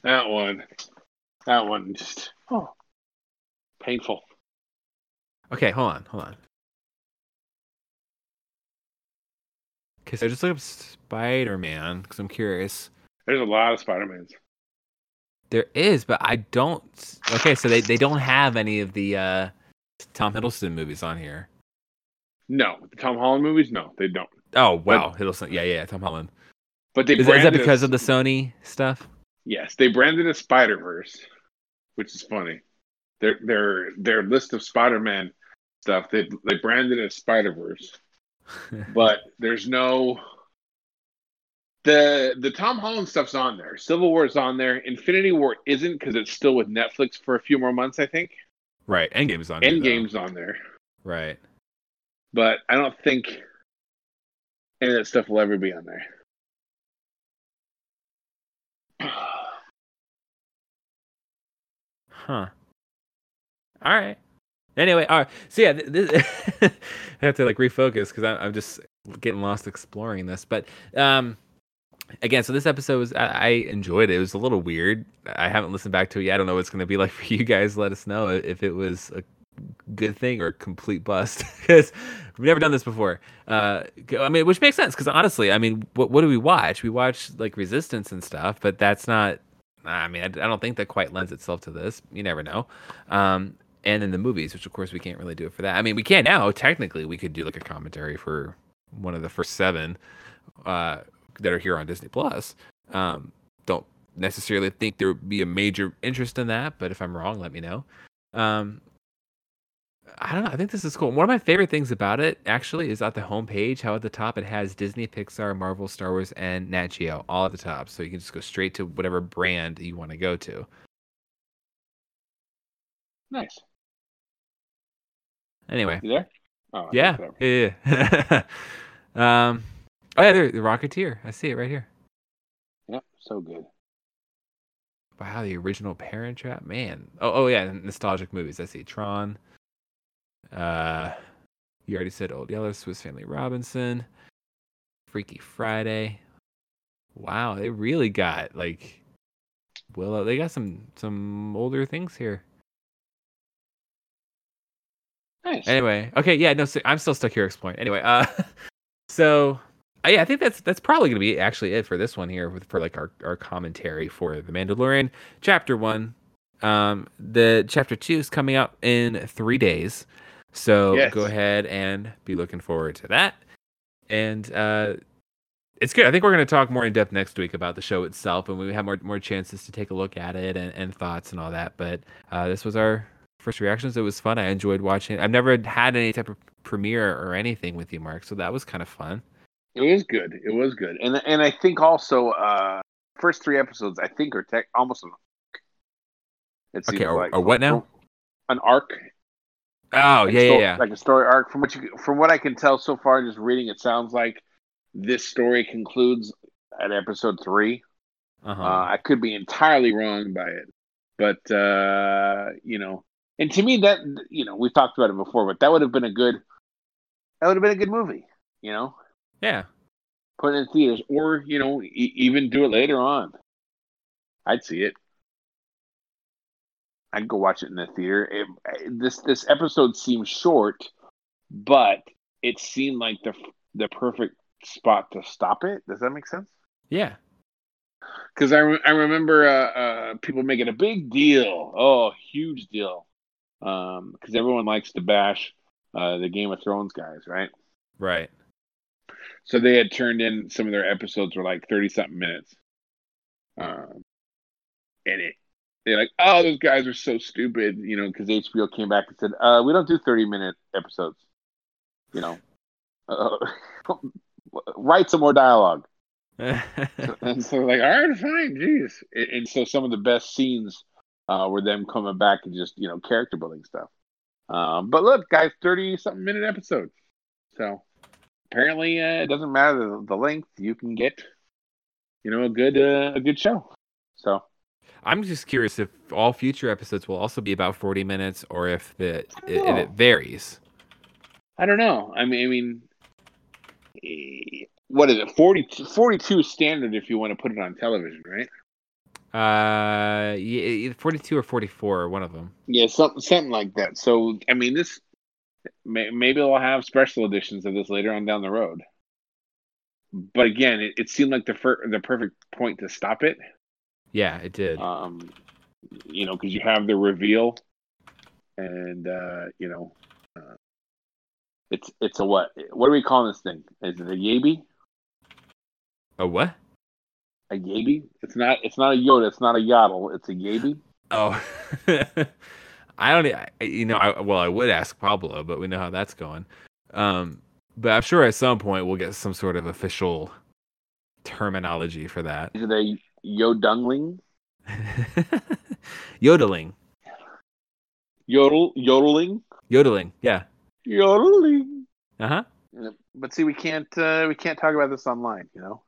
That one. That one just oh painful. Okay, hold on, hold on. Okay, so I just look up Spider Man because I'm curious. There's a lot of Spider-Mans. There is, but I don't. Okay, so they, they don't have any of the uh, Tom Hiddleston movies on here. No, the Tom Holland movies, no, they don't. Oh wow, Hiddleston. Yeah, yeah, Tom Holland. But they Is, that- is that because it- of the Sony stuff? Yes, they branded a Spider Verse, which is funny. Their their their list of Spider Man stuff they they branded it as Spider Verse, but there's no the the Tom Holland stuff's on there. Civil War's on there. Infinity War isn't because it's still with Netflix for a few more months, I think. right, Endgame's on. Endgame's on there, Right. But I don't think any of that stuff will ever be on there. Huh. All right. Anyway, all right. So yeah, I have to like refocus because I'm just getting lost exploring this. But um, again, so this episode was I, I enjoyed it. It was a little weird. I haven't listened back to it yet. I don't know what it's going to be like for you guys. Let us know if it was a good thing or complete bust because we've never done this before. Uh, I mean, which makes sense because honestly, I mean, what what do we watch? We watch like Resistance and stuff, but that's not. I mean, I, I don't think that quite lends itself to this. You never know. Um, and then the movies, which of course we can't really do it for that. I mean, we can now. Technically, we could do like a commentary for one of the first seven uh, that are here on Disney Plus. Um, don't necessarily think there would be a major interest in that, but if I'm wrong, let me know. Um, I don't know. I think this is cool. One of my favorite things about it actually is at the homepage, how at the top it has Disney, Pixar, Marvel, Star Wars, and Nat Geo all at the top. So you can just go straight to whatever brand you want to go to. nice. Anyway, You there? Oh, yeah, yeah. yeah. um, oh yeah, there, the Rocketeer. I see it right here. Yep, so good. Wow, the original Parent Trap, man. Oh, oh yeah, nostalgic movies. I see Tron. Uh, you already said Old Yeller, Swiss Family Robinson, Freaky Friday. Wow, they really got like Willow. They got some some older things here. Nice. Anyway, okay, yeah, no, so I'm still stuck here exploring. Anyway, uh, so uh, yeah, I think that's that's probably gonna be actually it for this one here with for like our our commentary for the Mandalorian chapter one. Um, the chapter two is coming out in three days, so Yes. go ahead and be looking forward to that. And uh, it's good. I think we're going to talk more in depth next week about the show itself, and we have more more chances to take a look at it and, and thoughts and all that. But uh, this was our first reactions. It was fun. I enjoyed watching. it. I've never had any type of premiere or anything with you, Mark, so that was kind of fun. It was good. It was good, and and I think also uh first three episodes I think are tech almost an arc. It Okay, or- like or what now? An arc. Oh Like yeah, a yeah, yeah. Like a story arc. From what you from what I can tell so far, just reading, it sounds like this story concludes at episode three. Uh-huh. Uh, I could be entirely wrong by it, but uh, you know, and to me that you know we've talked about it before, but that would have been a good that would have been a good movie. You know, yeah. put it in theaters, or you know, e- even do it later on. I'd see it. I'd go watch it in the theater. It, this this episode seems short, but it seemed like the the perfect spot to stop it. Does that make sense? Yeah. Because I, re- I remember uh, uh, people making a big deal, oh, huge deal, because everyone likes to bash uh, the Game of Thrones guys, right? Right. So they had turned in some of their episodes were like thirty something minutes, um, and it they're like, oh, those guys are so stupid, you know, because HBO came back and said, uh, we don't do thirty minute episodes, you know, uh, write some more dialogue. and so like, all right, fine, jeez. And, and so some of the best scenes uh, were them coming back and just you know character building stuff. Um, but look, guys, thirty something minute episodes. So apparently, uh, it doesn't matter the, the length. You can get, you know, a good uh, a good show. So I'm just curious if all future episodes will also be about 40 minutes or if the if it varies. I don't know. I mean, I mean, what is it? 40, 42 standard if you want to put it on television, right? Uh, yeah, 42 or 44, or one of them. Yeah, something something like that. So I mean, this may, maybe they'll have special editions of this later on down the road. But again, it, it seemed like the fir- the perfect point to stop it. Yeah, it did. Um, you know, because you have the reveal, and uh, you know, uh, it's it's a what? What are we calling this thing? Is it a Yabi? a what? A Yabi? It's not. It's not a Yoda. It's not a Yaddle. It's a Yabi. Oh, I don't. I- You know, I, well, I would ask Pablo, but we know how that's going. Um, but I'm sure at some point we'll get some sort of official terminology for that. Is it a Yodungling? Yodeling, Yodel yodeling yodeling, yeah. yodeling. Uh huh. But see, we can't uh, we can't talk about this online. You know,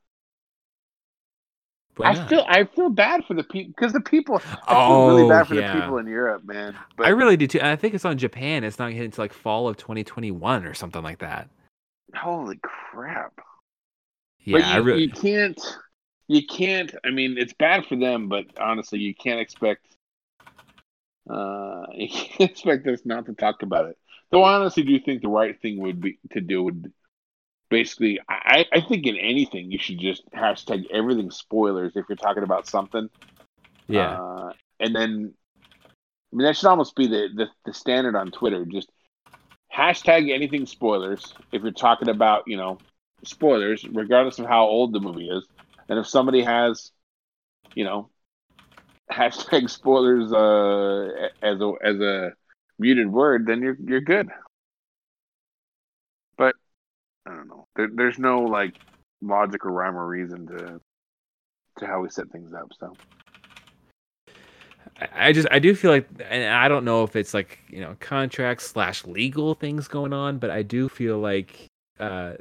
I feel I feel bad for the people because the people. I feel Oh, really bad for yeah. the people in Europe, man. But I really do too. And I think it's on Japan. It's not hitting to like fall of 2021 or something like that. holy crap! Yeah, but you, I really. you can't. You can't. I mean, it's bad for them, but honestly, you can't expect. Uh, you can't expect us not to talk about it. Though I honestly do think the right thing would be to do would basically. I, I think in anything you should just hashtag everything spoilers if you're talking about something. yeah. Uh, and then, I mean, that should almost be the, the, the standard on Twitter. Just hashtag anything spoilers if you're talking about, you know, spoilers, regardless of how old the movie is. And if somebody has, you know, hashtag spoilers uh, as a as a muted word, then you're you're good. But I don't know. There, there's no like logic or rhyme or reason to to how we set things up. So. I- just I do feel like and I don't know if it's like you know contract slash legal things going on, but I do feel like uh,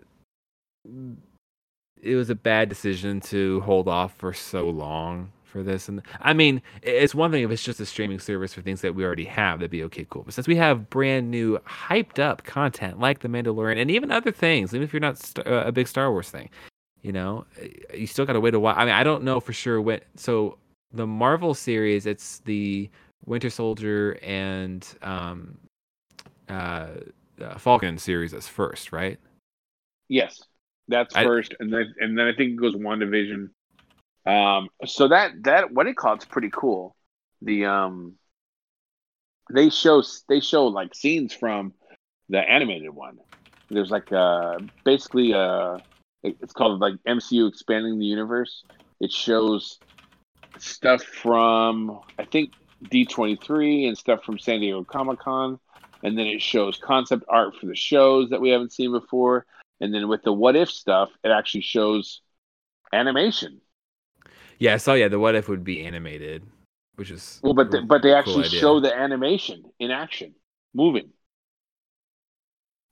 it was a bad decision to hold off for so long for this. And I mean, it's one thing if it's just a streaming service for things that we already have, that'd be okay, cool. But since we have brand new, hyped up content like The Mandalorian and even other things, even if you're not st- uh, a big Star Wars thing, you know, you still got to wait a while. I mean, I don't know for sure when. So the Marvel series, it's the Winter Soldier and um, uh, uh, Falcon series as first, right? Yes, that's I- first, and then and then I think it goes WandaVision. Um, so that that what it called it's pretty cool. The um, they show they show like scenes from the animated one. There's like uh basically uh it's called like MCU expanding the universe. It shows stuff from I think D23 and stuff from San Diego Comic Con, and then it shows concept art for the shows that we haven't seen before. And then with the what if stuff, it actually shows animation. Yeah, I saw. Yeah, the what if would be animated, which is Well, but a the, but they actually idea. show the animation in action, moving.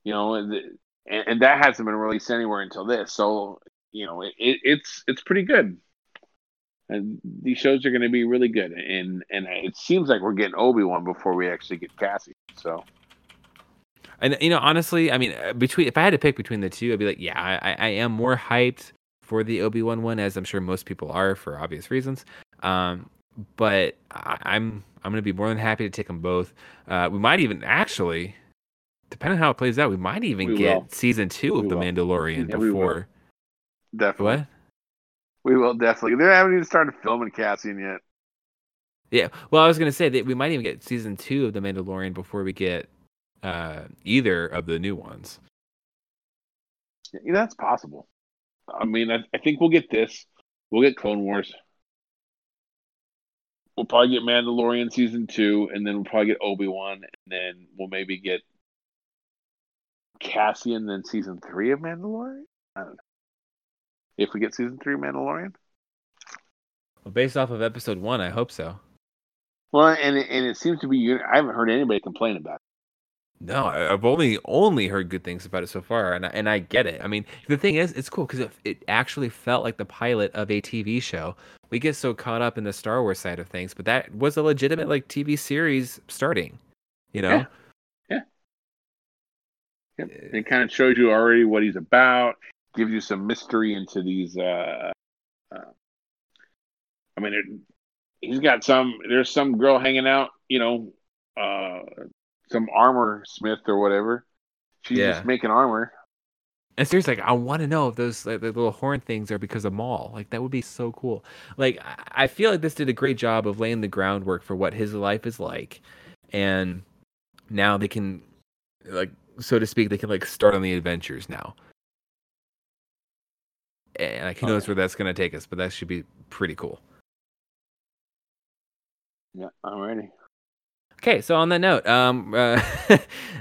You know, the, and, and that hasn't been released anywhere until this. So you know, it, it, it's it's pretty good. And these shows are going to be really good, and and it seems like we're getting Obi Wan before we actually get Cassie. So And you know, honestly, I mean, uh, between if I had to pick between the two, I'd be like, yeah, I, I am more hyped for the Obi Wan one, as I'm sure most people are for obvious reasons. Um, but I, I'm I'm gonna be more than happy to take them both. Uh, we might even actually, depending on how it plays out, we might even We get will. season two of We the will. Mandalorian Yeah, before definitely, what? we will definitely. They haven't even started filming Cassian yet. Yeah. Well, I was gonna say that we might even get season two of the Mandalorian before we get uh, either of the new ones. Yeah, that's possible. I mean, I, I think we'll get this. We'll get Clone Wars. We'll probably get Mandalorian season two, and then we'll probably get Obi Wan, and then we'll maybe get Cassian, then season three of Mandalorian. I don't know. If we get season three of Mandalorian, Well, based off of episode one, I hope so. well, and it, and it seems to be. I haven't heard anybody complain about it. No, I've only only heard good things about it so far, and I, and I get it. I mean, the thing is, it's cool because it, it actually felt like the pilot of a TV show. We get so caught up in the Star Wars side of things, but that was a legitimate like TV series starting. You know, Yeah. Yep. It kind of shows you already what he's about, gives you some mystery into these. Uh, uh, I mean, it, he's got some. There's some girl hanging out, you know, uh, some armor smith or whatever. She's Yeah. just making armor. And seriously, like, I want to know if those like, the little horn things are because of Maul. Like that would be so cool. Like I- feel like this did a great job of laying the groundwork for what his life is like, and now they can, like so to speak, they can like start on the adventures now. And like who Oh, knows where that's gonna take us, but that should be pretty cool. Yeah, I'm ready. Okay, so on that note, um, uh,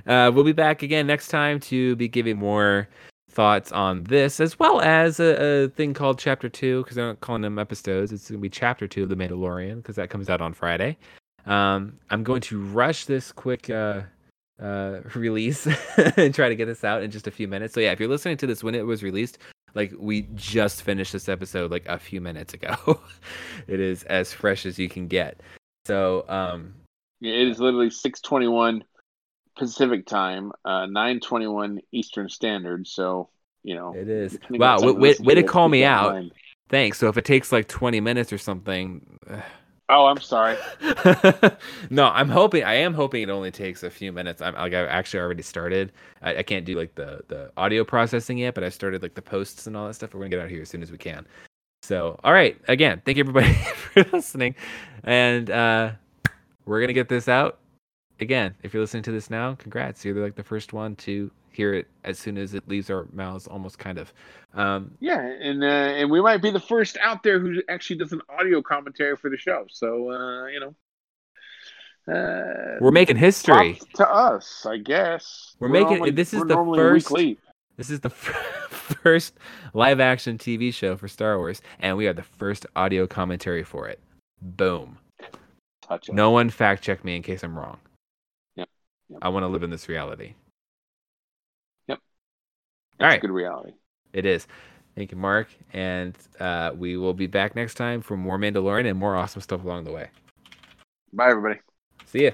uh, we'll be back again next time to be giving more thoughts on this, as well as a, a thing called Chapter Two, because I'm not calling them episodes. It's gonna be Chapter Two of The Mandalorian, because that comes out on Friday. Um, I'm going to rush this quick uh, uh, release and try to get this out in just a few minutes. So yeah, if you're listening to this when it was released, like we just finished this episode like a few minutes ago. it is as fresh as you can get. So um, it is literally 6:21 Pacific time, uh, 9:21 Eastern Standard. So you know, It is. Wow, on time way, to way, way to call me out. mind. Thanks. So if it takes like 20 minutes or something. Oh, I'm sorry. no, I'm hoping. I am hoping it only takes a few minutes. I'm like I've actually already started. I, I can't do like the the audio processing yet, but I started like the posts and all that stuff. We're gonna get out here as soon as we can. So, all right. Again, thank you everybody for listening, and uh, we're gonna get this out. Again, if you're listening to this now, congrats. You're like the first one to hear it as soon as it leaves our mouths, almost kind of. Um, Yeah, and uh, and we might be the first out there who actually does an audio commentary for the show. So uh, you know, uh, we're making history. to us, I guess. We're making- normally- this is the normally a week first-. This is the first live action TV show for Star Wars, and we are the first audio commentary for it. Boom. Touch us. No one fact check me in case I'm wrong. Yep. Yep. I want to live in this reality. Yep. That's all right. a good reality. It is. Thank you, Mark. And uh, we will be back next time for more Mandalorian and more awesome stuff along the way. Bye, everybody. See ya.